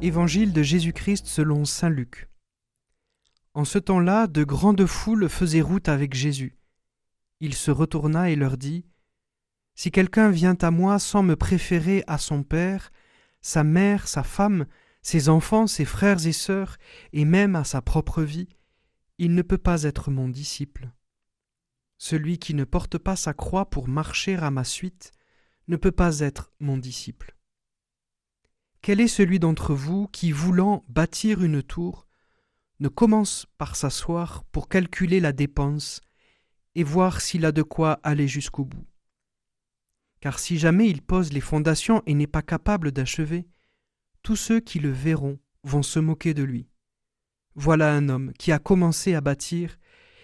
Évangile de Jésus-Christ selon Saint Luc. En ce temps-là, de grandes foules faisaient route avec Jésus. Il se retourna et leur dit Si quelqu'un vient à moi sans me préférer à son père, sa mère, sa femme, ses enfants, ses frères et sœurs, et même à sa propre vie, il ne peut pas être mon disciple. Celui qui ne porte pas sa croix pour marcher à ma suite ne peut pas être mon disciple. Quel est celui d'entre vous qui, voulant bâtir une tour, ne commence par s'asseoir pour calculer la dépense et voir s'il a de quoi aller jusqu'au bout? Car si jamais il pose les fondations et n'est pas capable d'achever, tous ceux qui le verront vont se moquer de lui. Voilà un homme qui a commencé à bâtir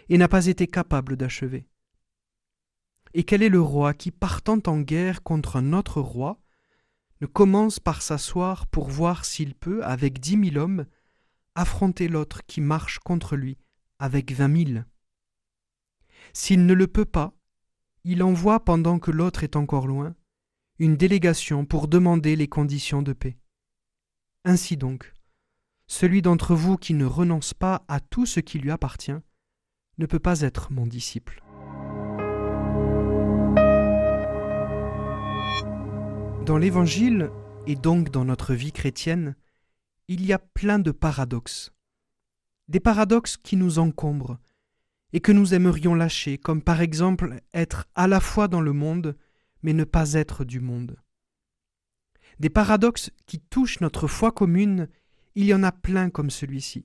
et n'a pas été capable d'achever. Et quel est le roi qui, partant en guerre contre un autre roi, ne commence par s'asseoir pour voir s'il peut, avec dix mille hommes, affronter l'autre qui marche contre lui avec vingt mille. S'il ne le peut pas, il envoie pendant que l'autre est encore loin une délégation pour demander les conditions de paix. Ainsi donc, celui d'entre vous qui ne renonce pas à tout ce qui lui appartient ne peut pas être mon disciple. Dans l'Évangile, et donc dans notre vie chrétienne, il y a plein de paradoxes. Des paradoxes qui nous encombrent et que nous aimerions lâcher, comme par exemple être à la fois dans le monde, mais ne pas être du monde. Des paradoxes qui touchent notre foi commune, il y en a plein comme celui-ci.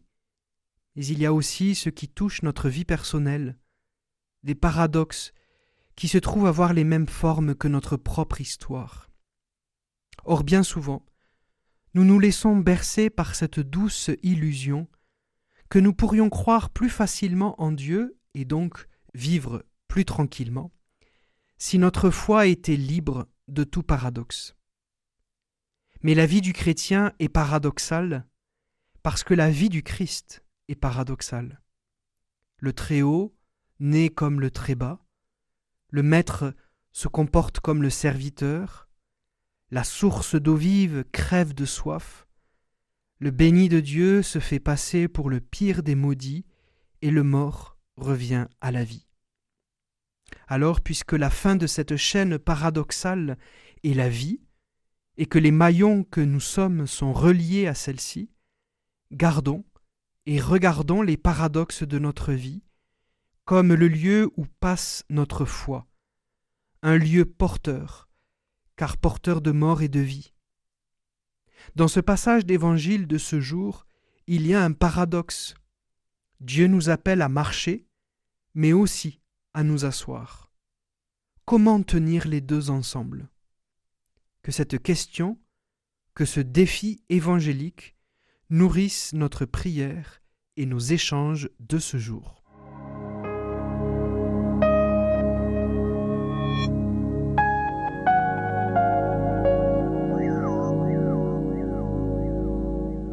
Mais il y a aussi ceux qui touchent notre vie personnelle, des paradoxes qui se trouvent avoir les mêmes formes que notre propre histoire. Or bien souvent, nous nous laissons bercer par cette douce illusion que nous pourrions croire plus facilement en Dieu et donc vivre plus tranquillement, si notre foi était libre de tout paradoxe. Mais la vie du chrétien est paradoxale parce que la vie du Christ est paradoxale. Le Très-Haut naît comme le Très-Bas, le Maître se comporte comme le serviteur, la source d'eau vive crève de soif, le béni de Dieu se fait passer pour le pire des maudits, et le mort revient à la vie. Alors, puisque la fin de cette chaîne paradoxale est la vie, et que les maillons que nous sommes sont reliés à celle-ci, gardons et regardons les paradoxes de notre vie comme le lieu où passe notre foi, un lieu porteur, car porteur de mort et de vie. Dans ce passage d'évangile de ce jour, il y a un paradoxe. Dieu nous appelle à marcher, mais aussi à nous asseoir. Comment tenir les deux ensemble? Que cette question, que ce défi évangélique nourrissent notre prière et nos échanges de ce jour.